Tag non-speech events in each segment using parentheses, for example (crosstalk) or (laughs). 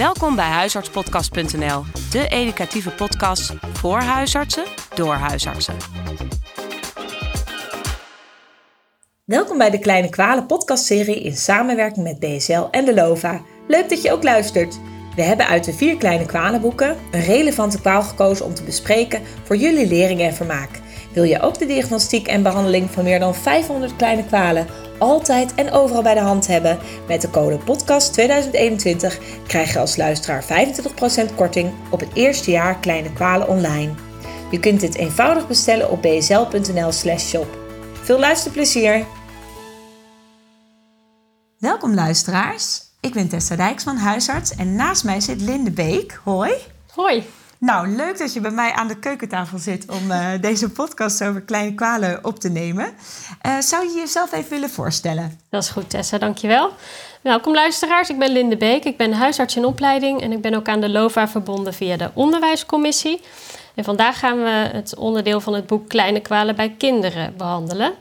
Welkom bij huisartspodcast.nl, de educatieve podcast voor huisartsen door huisartsen. Welkom bij de Kleine Kwalen podcastserie in samenwerking met BSL en de LOVA. Leuk dat je ook luistert. We hebben uit de vier kleine kwalenboeken een relevante kwaal gekozen om te bespreken voor jullie lering en vermaak. Wil je ook de diagnostiek en behandeling van meer dan 500 kleine kwalen altijd en overal bij de hand hebben? Met de code podcast 2021 krijg je als luisteraar 25% korting op het eerste jaar kleine kwalen online. Je kunt dit eenvoudig bestellen op bsl.nl/shop. Veel luisterplezier! Welkom luisteraars. Ik ben Tessa Dijksman, huisarts en naast mij zit Linde Beek. Hoi. Hoi. Nou, leuk dat je bij mij aan de keukentafel zit om uh, (laughs) deze podcast over kleine kwalen op te nemen. Uh, zou je jezelf even willen voorstellen? Dat is goed, Tessa, dankjewel. Welkom luisteraars, ik ben Linde Beek. Ik ben huisarts in opleiding en ik ben ook aan de LOVA verbonden via de onderwijscommissie. En vandaag gaan we het onderdeel van het boek Kleine kwalen bij kinderen behandelen.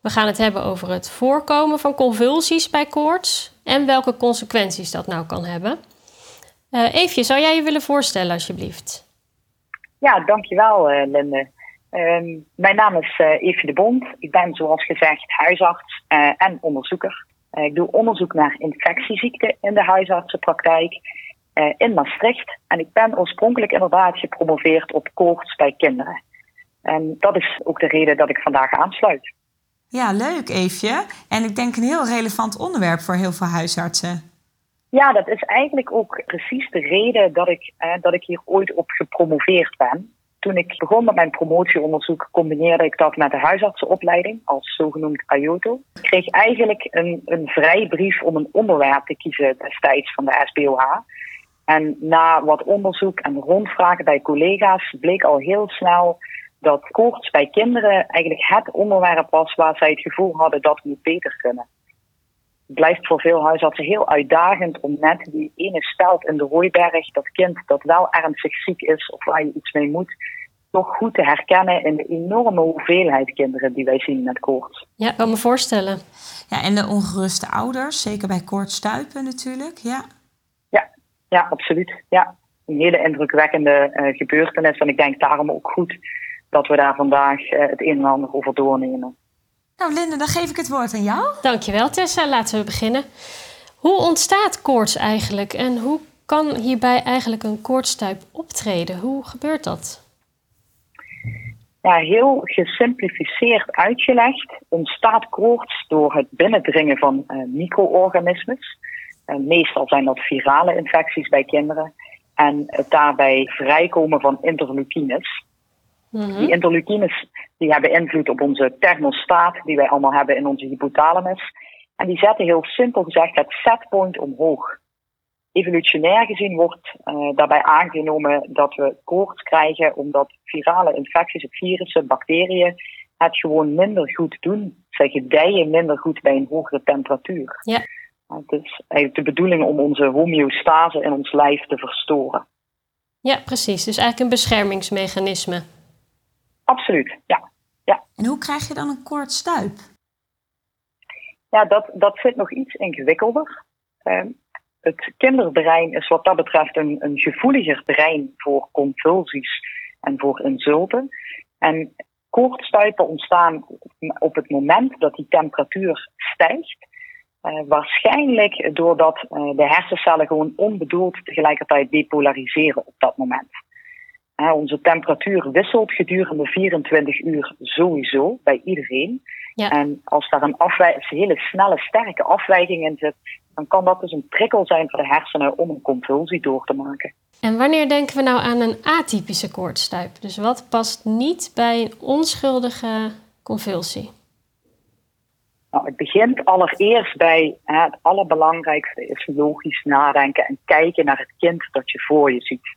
We gaan het hebben over het voorkomen van convulsies bij koorts en welke consequenties dat nou kan hebben. Uh, Eefje, zou jij je willen voorstellen alsjeblieft? Ja, dankjewel uh, Linde. Uh, mijn naam is uh, Eefje de Bond. Ik ben zoals gezegd huisarts en onderzoeker. ik doe onderzoek naar infectieziekten in de huisartsenpraktijk in Maastricht. En ik ben oorspronkelijk inderdaad gepromoveerd op koorts bij kinderen. En dat is ook de reden dat ik vandaag aansluit. Ja, leuk Eefje. En ik denk een heel relevant onderwerp voor heel veel huisartsen. Ja, dat is eigenlijk ook precies de reden dat ik, eh, dat ik hier ooit op gepromoveerd ben. Toen ik begon met mijn promotieonderzoek, combineerde ik dat met de huisartsenopleiding als zogenoemd IOTO. Ik kreeg eigenlijk een, een vrijbrief om een onderwerp te kiezen destijds van de SBOH. En na wat onderzoek en rondvragen bij collega's bleek al heel snel dat koorts bij kinderen eigenlijk het onderwerp was waar zij het gevoel hadden dat het beter kunnen blijft voor veel huisartsen heel uitdagend om net die ene stelt in de Rooiberg, dat kind dat wel ernstig ziek is of waar je iets mee moet, toch goed te herkennen in de enorme hoeveelheid kinderen die wij zien met koorts. Ja, ik kan me voorstellen. Ja, en de ongeruste ouders, zeker bij koortstuipen natuurlijk, ja. Ja, ja absoluut. Ja. Een hele indrukwekkende uh, gebeurtenis en ik denk daarom ook goed dat we daar vandaag uh, het een en ander over doornemen. Nou, Linde, dan geef ik het woord aan jou. Dankjewel, Tessa. Laten we beginnen. Hoe ontstaat koorts eigenlijk en hoe kan hierbij eigenlijk een koortstuip optreden? Hoe gebeurt dat? Ja, heel gesimplificeerd uitgelegd ontstaat koorts door het binnendringen van uh, micro-organismes. Uh, meestal zijn dat virale infecties bij kinderen. En het daarbij vrijkomen van interleukines. Mhm. Die interleukines die hebben invloed op onze thermostaat, die wij allemaal hebben in onze hypothalamus. En die zetten heel simpel gezegd het setpoint omhoog. Evolutionair gezien wordt uh, daarbij aangenomen dat we koorts krijgen omdat virale infecties, virussen, bacteriën het gewoon minder goed doen. Zij gedijen minder goed bij een hogere temperatuur. Ja. Het is eigenlijk de bedoeling om onze homeostase in ons lijf te verstoren. Ja, precies. Dus eigenlijk een beschermingsmechanisme. Absoluut, ja. ja. En hoe krijg je dan een koortstuip? Ja, dat, dat zit nog iets ingewikkelder. Uh, het kinderbrein is wat dat betreft een, een gevoeliger brein voor convulsies en voor insulten. En koortstuipen ontstaan op het moment dat die temperatuur stijgt. Uh, waarschijnlijk doordat uh, de hersencellen gewoon onbedoeld tegelijkertijd depolariseren op dat moment onze temperatuur wisselt gedurende 24 uur sowieso bij iedereen. Ja. En als daar een, een hele snelle, sterke afwijking in zit, dan kan dat dus een prikkel zijn voor de hersenen om een convulsie door te maken. En wanneer denken we nou aan een atypische koortstuip? Dus wat past niet bij een onschuldige convulsie? Nou, het begint allereerst bij hè, het allerbelangrijkste is logisch nadenken en kijken naar het kind dat je voor je ziet.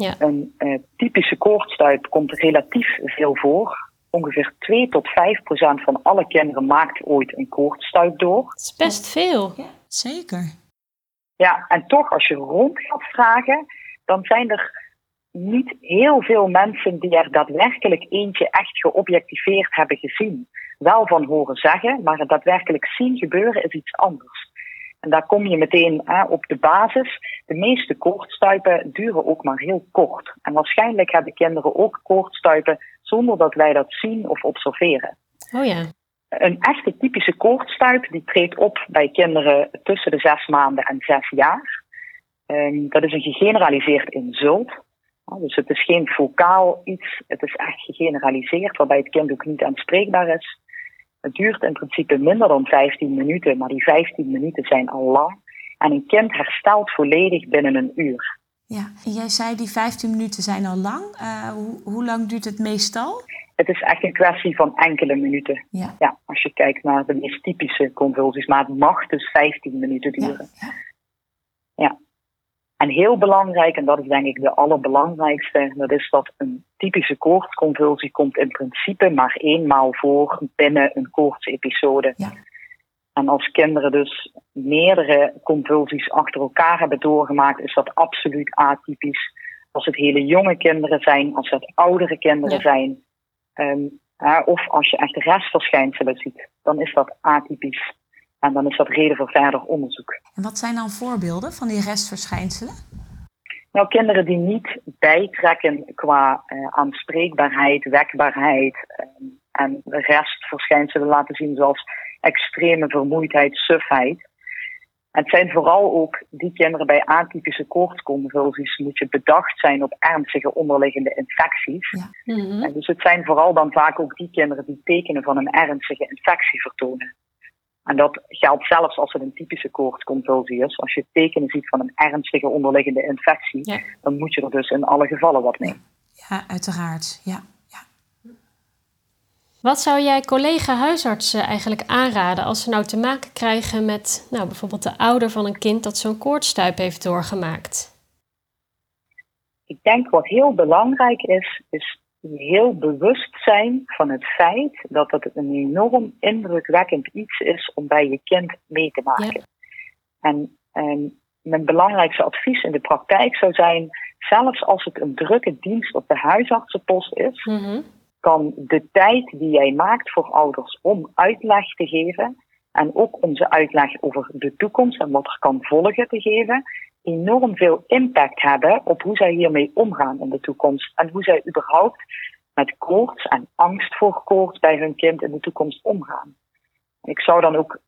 Ja. Een uh, typische koortstuip komt relatief veel voor. Ongeveer 2 tot 5 procent van alle kinderen maakt ooit een koortstuip door. Dat is best veel. Ja, zeker. Ja, en toch als je rond gaat vragen, dan zijn er niet heel veel mensen die er daadwerkelijk eentje echt geobjectiveerd hebben gezien. Wel van horen zeggen, maar het daadwerkelijk zien gebeuren is iets anders. En daar kom je meteen hè, op de basis. De meeste koortstuipen duren ook maar heel kort. En waarschijnlijk hebben kinderen ook koortstuipen zonder dat wij dat zien of observeren. Oh ja. Een echte typische koortstuip die treedt op bij kinderen tussen de zes maanden en zes jaar. Um, dat is een gegeneraliseerd insult. Dus het is geen vocaal iets, het is echt gegeneraliseerd, waarbij het kind ook niet aanspreekbaar is. Het duurt in principe minder dan 15 minuten, maar die 15 minuten zijn al lang. En een kind herstelt volledig binnen een uur. Ja, en jij zei die 15 minuten zijn al lang. Uh, hoe, hoe lang duurt het meestal? Het is echt een kwestie van enkele minuten. Ja. ja. als je kijkt naar de meest typische convulsies. Maar het mag dus 15 minuten duren. Ja, ja. ja. En heel belangrijk, en dat is denk ik de allerbelangrijkste, dat is dat een typische koortsconvulsie komt in principe maar eenmaal voor binnen een koortsepisode. Ja. En als kinderen dus meerdere convulsies achter elkaar hebben doorgemaakt, is dat absoluut atypisch. Als het hele jonge kinderen zijn, als het oudere kinderen Ja. zijn, ehm, of als je echt restverschijnselen ziet, dan is dat atypisch. En dan is dat reden voor verder onderzoek. En wat zijn dan voorbeelden van die restverschijnselen? Nou, kinderen die niet bijtrekken qua eh, aanspreekbaarheid, wekbaarheid eh, en restverschijnselen laten zien zoals extreme vermoeidheid, sufheid. Het zijn vooral ook die kinderen bij atypische koortsconvulsies moet je bedacht zijn op ernstige onderliggende infecties. Ja. Mhm. En dus het zijn vooral dan vaak ook die kinderen die tekenen van een ernstige infectie vertonen. En dat geldt zelfs als het een typische koortsconvulsie is. Als je tekenen ziet van een ernstige onderliggende infectie, Ja. dan moet je er dus in alle gevallen wat mee. Ja, uiteraard. Ja. ja. Wat zou jij collega-huisartsen eigenlijk aanraden als ze nou te maken krijgen met nou, bijvoorbeeld de ouder van een kind dat zo'n koortstuip heeft doorgemaakt? Ik denk wat heel belangrijk is, is heel bewust zijn van het feit dat het een enorm indrukwekkend iets is om bij je kind mee te maken. Ja. En, en mijn belangrijkste advies in de praktijk zou zijn, zelfs als het een drukke dienst op de huisartsenpost is, Mhm. kan de tijd die jij maakt voor ouders om uitleg te geven en ook om ze uitleg over de toekomst en wat er kan volgen te geven, enorm veel impact hebben op hoe zij hiermee omgaan in de toekomst en hoe zij überhaupt met koorts en angst voor koorts bij hun kind in de toekomst omgaan. Ik zou dan ook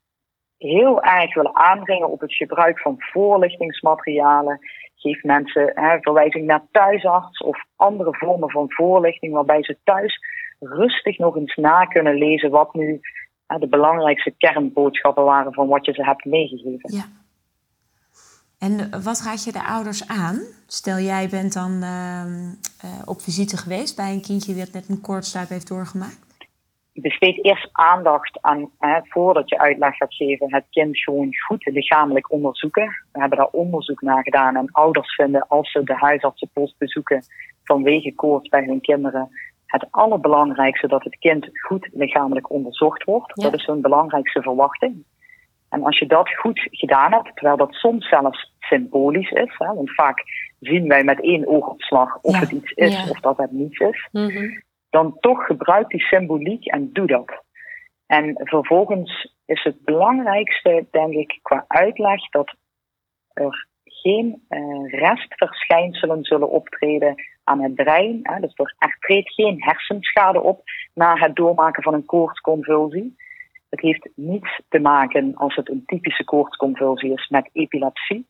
heel erg willen aandringen op het gebruik van voorlichtingsmaterialen. Geef mensen hè, verwijzing naar thuisarts of andere vormen van voorlichting waarbij ze thuis rustig nog eens na kunnen lezen wat nu hè, de belangrijkste kernboodschappen waren van wat je ze hebt meegegeven. ja. En wat raad je de ouders aan? Stel, jij bent dan ehm, eh, op visite geweest bij een kindje dat net een koortstuip heeft doorgemaakt. besteed eerst aandacht aan, hè, voordat je uitleg gaat geven, het kind gewoon goed lichamelijk onderzoeken. We hebben daar onderzoek naar gedaan en ouders vinden als ze de huisartsenpost bezoeken vanwege koorts bij hun kinderen, het allerbelangrijkste dat het kind goed lichamelijk onderzocht wordt. Ja. Dat is hun belangrijkste verwachting. En als je dat goed gedaan hebt, terwijl dat soms zelfs symbolisch is, hè, want vaak zien wij met één oogopslag of Ja. het iets is Ja. of dat het niets is Mhm. dan toch gebruik die symboliek en doe dat. En vervolgens is het belangrijkste, denk ik, qua uitleg dat er geen eh, restverschijnselen zullen optreden aan het brein. Hè. Dus er, er treedt geen hersenschade op na het doormaken van een koortsconvulsie. Het heeft niets te maken, als het een typische koortsconvulsie is, met epilepsie.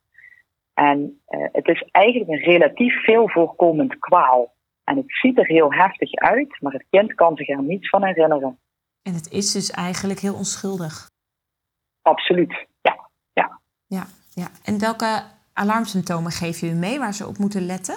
En eh, het is eigenlijk een relatief veel voorkomend kwaal. En het ziet er heel heftig uit, maar het kind kan zich er niets van herinneren. En het is dus eigenlijk heel onschuldig. Absoluut, ja. Ja, ja. En welke alarmsymptomen geef je u mee waar ze op moeten letten?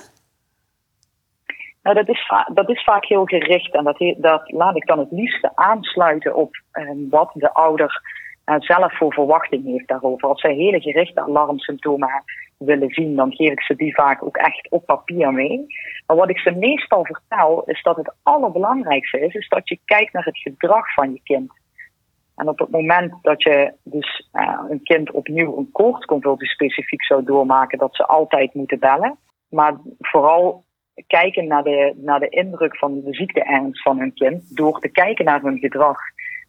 Nou, dat is, dat is vaak heel gericht en dat, dat laat ik dan het liefste aansluiten op eh, wat de ouder zelf voor verwachting heeft daarover. Als zij hele gerichte alarmsymptomen willen zien, dan geef ik ze die vaak ook echt op papier mee. Maar wat ik ze meestal vertel, is dat het allerbelangrijkste is, is dat je kijkt naar het gedrag van je kind. En op het moment dat je dus eh, een kind opnieuw een koortsconvulsie specifiek zou doormaken, dat ze altijd moeten bellen. Maar vooral kijken naar de, naar de indruk van de ziekteernst van hun kind door te kijken naar hun gedrag.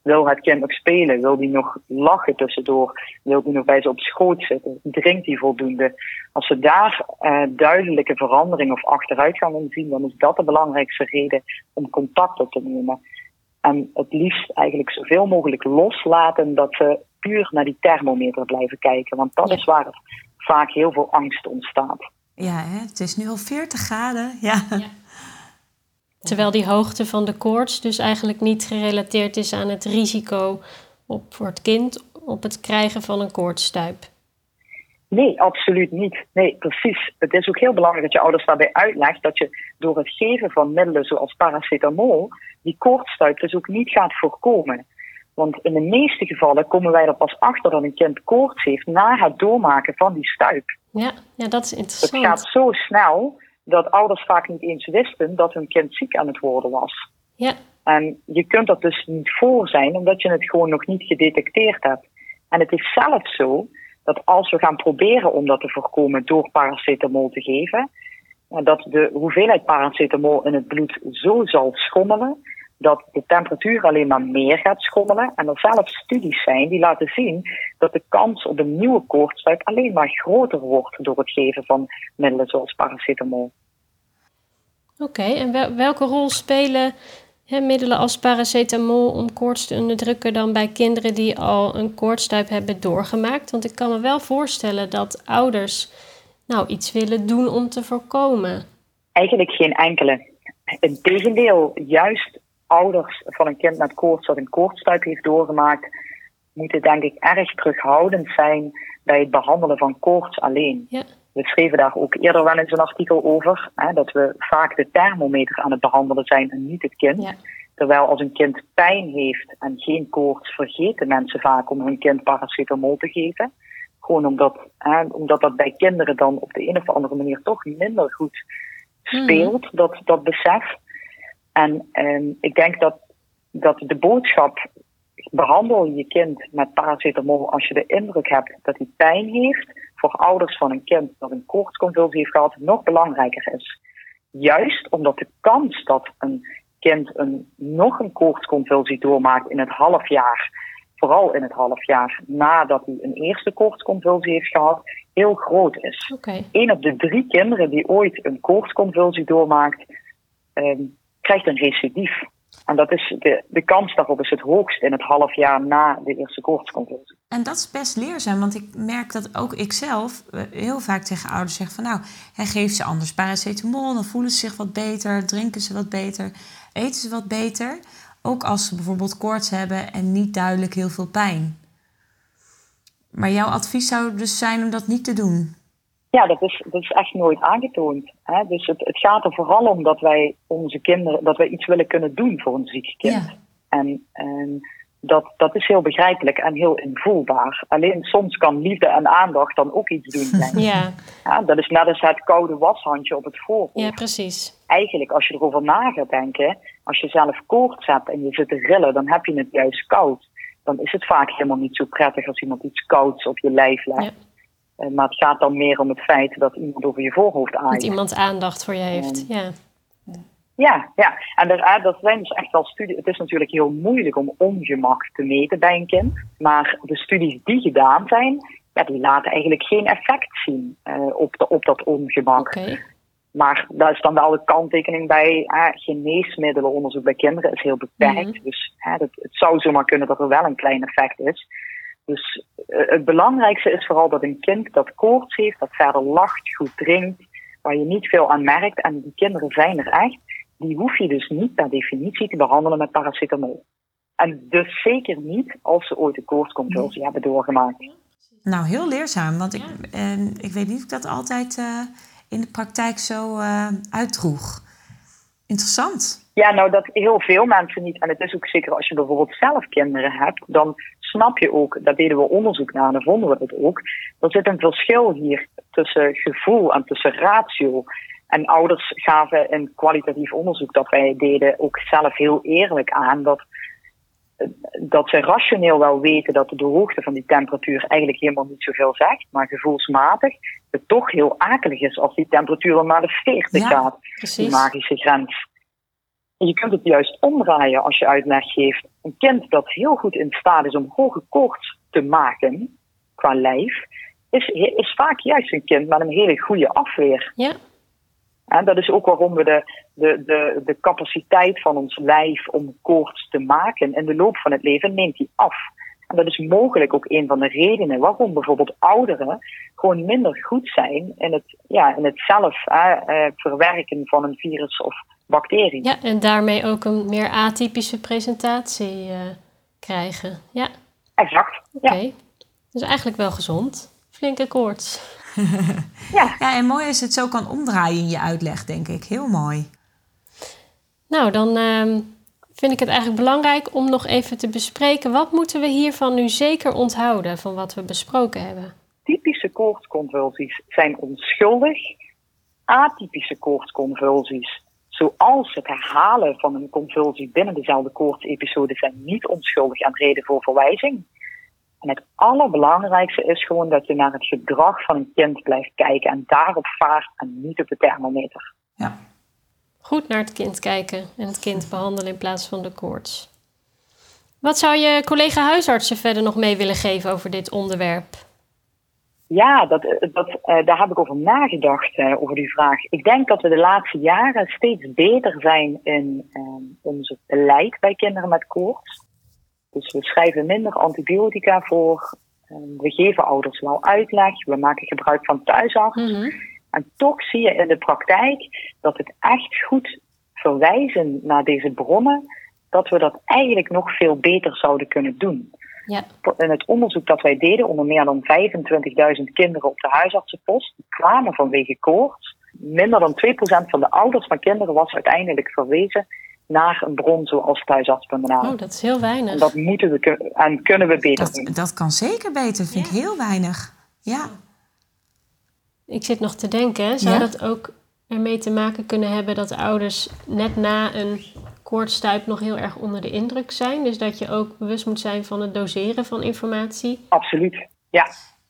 Wil het kind nog spelen? Wil die nog lachen tussendoor? Wil die nog bij ze op schoot zitten? Drinkt hij voldoende? Als ze daar uh, duidelijke verandering of achteruitgang in zien, dan is dat de belangrijkste reden om contact op te nemen. En het liefst eigenlijk zoveel mogelijk loslaten dat ze puur naar die thermometer blijven kijken. Want dat is waar vaak heel veel angst ontstaat. Ja, hè? het is nu al 40 graden. Ja. ja. Terwijl die hoogte van de koorts dus eigenlijk niet gerelateerd is aan het risico op, voor het kind op het krijgen van een koortsstuip. Nee, absoluut niet. Nee, precies. Het is ook heel belangrijk dat je ouders daarbij uitlegt dat je door het geven van middelen zoals paracetamol die koortsstuip dus ook niet gaat voorkomen. Want in de meeste gevallen komen wij er pas achter dat een kind koorts heeft na het doormaken van die stuip. Ja, ja dat is interessant. Het gaat zo snel dat ouders vaak niet eens wisten dat hun kind ziek aan het worden was. Ja. En je kunt dat dus niet voor zijn, omdat je het gewoon nog niet gedetecteerd hebt. En het is zelfs zo dat als we gaan proberen om dat te voorkomen door paracetamol te geven, dat de hoeveelheid paracetamol in het bloed zo zal schommelen dat de temperatuur alleen maar meer gaat schommelen. En er zelfs studies zijn die laten zien dat de kans op een nieuwe koortsstuip alleen maar groter wordt door het geven van middelen zoals paracetamol. Oké, en welke rol spelen hè, middelen als paracetamol om koorts te onderdrukken dan bij kinderen die al een koortstuip hebben doorgemaakt? Want ik kan me wel voorstellen dat ouders nou iets willen doen om te voorkomen. Eigenlijk geen enkele. Integendeel, juist ouders van een kind met koorts dat een koortsstuip heeft doorgemaakt, moeten denk ik erg terughoudend zijn bij het behandelen van koorts alleen. Ja. We schreven daar ook eerder wel eens een artikel over, hè, dat we vaak de thermometer aan het behandelen zijn en niet het kind. Ja. Terwijl als een kind pijn heeft en geen koorts, vergeten mensen vaak om hun kind paracetamol te geven. Gewoon omdat, hè, omdat dat bij kinderen dan op de een of andere manier toch minder goed hmm. speelt, dat, dat besef. En ehm, ik denk dat, dat de boodschap, behandel je kind met paracetamol als je de indruk hebt dat hij pijn heeft, voor ouders van een kind dat een koortsconvulsie heeft gehad, nog belangrijker is. Juist omdat de kans dat een kind een, nog een koortsconvulsie doormaakt in het half jaar, vooral in het half jaar nadat hij een eerste koortsconvulsie heeft gehad, heel groot is. Okay. Een op de drie kinderen die ooit een koortsconvulsie doormaakt, ehm, krijgt een recidief. En dat is de, de kans daarop is het hoogst in het half jaar na de eerste koortsconvulsie. En dat is best leerzaam, want ik merk dat ook ik zelf eh, heel vaak tegen ouders zeg van nou, hij geeft ze anders paracetamol, dan voelen ze zich wat beter, drinken ze wat beter, eten ze wat beter. Ook als ze bijvoorbeeld koorts hebben en niet duidelijk heel veel pijn. Maar jouw advies zou dus zijn om dat niet te doen? Ja, dat is, dat is echt nooit aangetoond. Hè? Dus het, het gaat er vooral om dat wij onze kinderen, dat wij iets willen kunnen doen voor een ziek kind. Ja. En, en dat, dat is heel begrijpelijk en heel invoelbaar. Alleen soms kan liefde en aandacht dan ook iets doen. Denk ik. (laughs) Ja. Ja, dat is net als het koude washandje op het voorhoofd. ja, precies. Eigenlijk, als je erover na gaat denken, als je zelf koorts hebt en je zit te rillen, dan heb je het juist koud. Dan is het vaak helemaal niet zo prettig als iemand iets kouds op je lijf legt. Ja. Eh, Maar het gaat dan meer om het feit dat iemand over je voorhoofd Dat aait. iemand aandacht voor je heeft. Ja. Ja, ja. En er, eh, dat zijn dus echt wel studies. Het is natuurlijk heel moeilijk om ongemak te meten bij een kind. Maar de studies die gedaan zijn, ja, die laten eigenlijk geen effect zien eh, op, de, op dat ongemak. Maar daar is dan wel de kanttekening bij. eh, geneesmiddelenonderzoek bij kinderen is heel beperkt. Mhm. Dus dat, het zou zomaar kunnen dat er wel een klein effect is. Dus eh, het belangrijkste is vooral dat een kind dat koorts heeft, dat verder lacht, goed drinkt, waar je niet veel aan merkt. En die kinderen zijn er echt. Die hoef je dus niet per definitie te behandelen met paracetamol. En dus zeker niet als ze ooit een koortsconvulsie hebben doorgemaakt. Nou, heel leerzaam, want ik, eh, ik weet niet of ik dat altijd eh, in de praktijk zo uitdroeg. Interessant. Ja, nou dat heel veel mensen niet. En het is ook zeker als je bijvoorbeeld zelf kinderen hebt, dan snap je ook, daar deden we onderzoek naar en dan vonden we het ook. Er zit een verschil hier tussen gevoel en tussen ratio. En ouders gaven in kwalitatief onderzoek dat wij deden ook zelf heel eerlijk aan dat, dat ze rationeel wel weten dat de hoogte van die temperatuur eigenlijk helemaal niet zoveel zegt, maar gevoelsmatig het toch heel akelig is als die temperatuur dan naar de 40 Ja, gaat, die Precies. magische grens. En je kunt het juist omdraaien als je uitleg geeft. Een kind dat heel goed in staat is om hoge koorts te maken qua lijf, is, is vaak juist een kind met een hele goede afweer. Ja. En dat is ook waarom we de, de, de, de capaciteit van ons lijf om koorts te maken in de loop van het leven neemt die af. En dat is mogelijk ook een van de redenen waarom bijvoorbeeld ouderen gewoon minder goed zijn in het, ja, in het zelf eh, verwerken van een virus of bacterie. Ja, en daarmee ook een meer atypische presentatie uh, krijgen. Ja. Exact. Oké. Okay. Dus eigenlijk wel gezond. Flinke koorts. (laughs) ja. ja, en mooi is het zo kan omdraaien in je uitleg, denk ik. Heel mooi. Nou, dan uh, vind ik het eigenlijk belangrijk om nog even te bespreken. Wat moeten we hiervan nu zeker onthouden van wat we besproken hebben? Typische koortsconvulsies zijn onschuldig. Atypische koortsconvulsies, zoals het herhalen van een convulsie binnen dezelfde koortsepisode, zijn niet onschuldig en reden voor verwijzing. En het allerbelangrijkste is gewoon dat je naar het gedrag van een kind blijft kijken en daarop vaart en niet op de thermometer. Ja. Goed naar het kind kijken en het kind behandelen in plaats van de koorts. Wat zou je collega huisartsen verder nog mee willen geven over dit onderwerp? Ja, dat, dat, uh, daar heb ik over nagedacht, uh, over die vraag. Ik denk dat we de laatste jaren steeds beter zijn in uh, ons beleid bij kinderen met koorts. Dus we schrijven minder antibiotica voor. we geven ouders wel uitleg. We maken gebruik van thuisarts. Mm -hmm. En toch zie je in de praktijk dat het echt goed verwijzen naar deze bronnen, dat we dat eigenlijk nog veel beter zouden kunnen doen. Ja. In het onderzoek dat wij deden onder meer dan 25.000 kinderen op de huisartsenpost, kwamen vanwege koorts. Minder dan 2% van de ouders van kinderen was uiteindelijk verwezen naar een bron zoals thuisarts.nl. Oh, dat is heel weinig. En dat moeten we en kunnen we beter dat, doen. Dat kan zeker beter, vind ja. ik heel weinig. Ja. Ik zit nog te denken, zou ja? dat ook ermee te maken kunnen hebben dat ouders net na een koortstuip nog heel erg onder de indruk zijn? Dus dat je ook bewust moet zijn van het doseren van informatie? Absoluut, ja.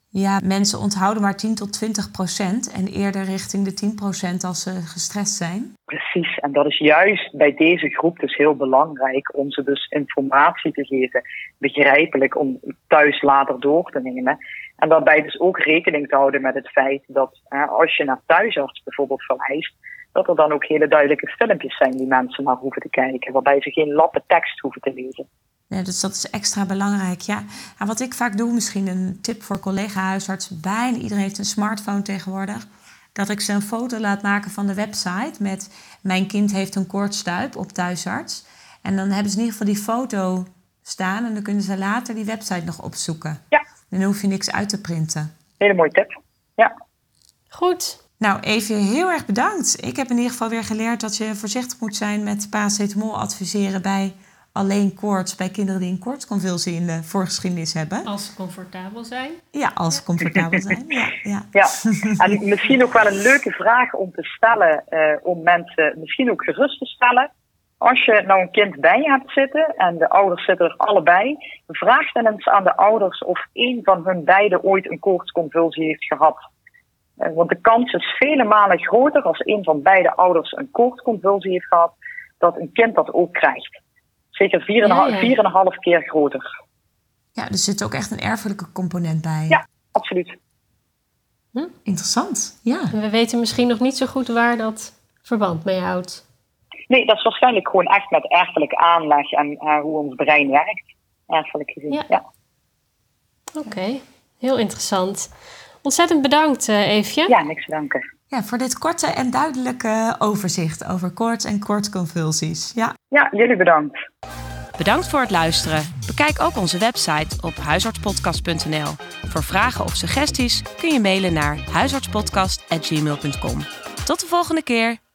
Ja, mensen onthouden maar 10 tot 20 procent en eerder richting de 10 procent als ze gestrest zijn. Precies, en dat is juist bij deze groep dus heel belangrijk om ze dus informatie te geven, begrijpelijk om thuis later door te nemen. En daarbij dus ook rekening te houden met het feit dat eh, als je naar thuisarts bijvoorbeeld verwijst, dat er dan ook hele duidelijke filmpjes zijn die mensen naar hoeven te kijken, waarbij ze geen lappe tekst hoeven te lezen. Ja, dus dat is extra belangrijk. Ja. En wat ik vaak doe, misschien een tip voor collega-huisartsen. Bijna iedereen heeft een smartphone tegenwoordig. Dat ik ze een foto laat maken van de website met mijn kind heeft een koortstuip op thuisarts. En dan hebben ze in ieder geval die foto staan en dan kunnen ze later die website nog opzoeken. Ja. Dan hoef je niks uit te printen. Hele mooie tip. Ja. Goed. Nou, even heel erg bedankt. Ik heb in ieder geval weer geleerd dat je voorzichtig moet zijn met paracetamol adviseren bij alleen koorts bij kinderen die een koortsconvulsie in de voorgeschiedenis hebben. Als ze comfortabel zijn. Ja, als ze comfortabel zijn. Ja, ja. ja. en misschien ook wel een leuke vraag om te stellen, uh, om mensen misschien ook gerust te stellen. Als je nou een kind bij je hebt zitten en de ouders zitten er allebei, vraag dan eens aan de ouders of een van hun beiden ooit een koortsconvulsie heeft gehad. Uh, want de kans is vele malen groter als een van beide ouders een koortsconvulsie heeft gehad, dat een kind dat ook krijgt. Zeker 4,5 ja, ja. keer groter. Ja, er zit ook echt een erfelijke component bij. Ja, absoluut. Hm? Interessant, ja. En we weten misschien nog niet zo goed waar dat verband mee houdt. Nee, dat is waarschijnlijk gewoon echt met erfelijke aanleg en uh, hoe ons brein werkt. Erfelijk gezien, ja. ja. Oké, okay. heel interessant. Ontzettend bedankt, uh, Eefje. Ja, niks te danken. Ja, voor dit korte en duidelijke overzicht over koorts en koortsconvulsies. Ja. ja, jullie bedankt. Bedankt voor het luisteren. Bekijk ook onze website op huisartspodcast.nl. Voor vragen of suggesties kun je mailen naar huisartspodcast.gmail.com. Tot de volgende keer.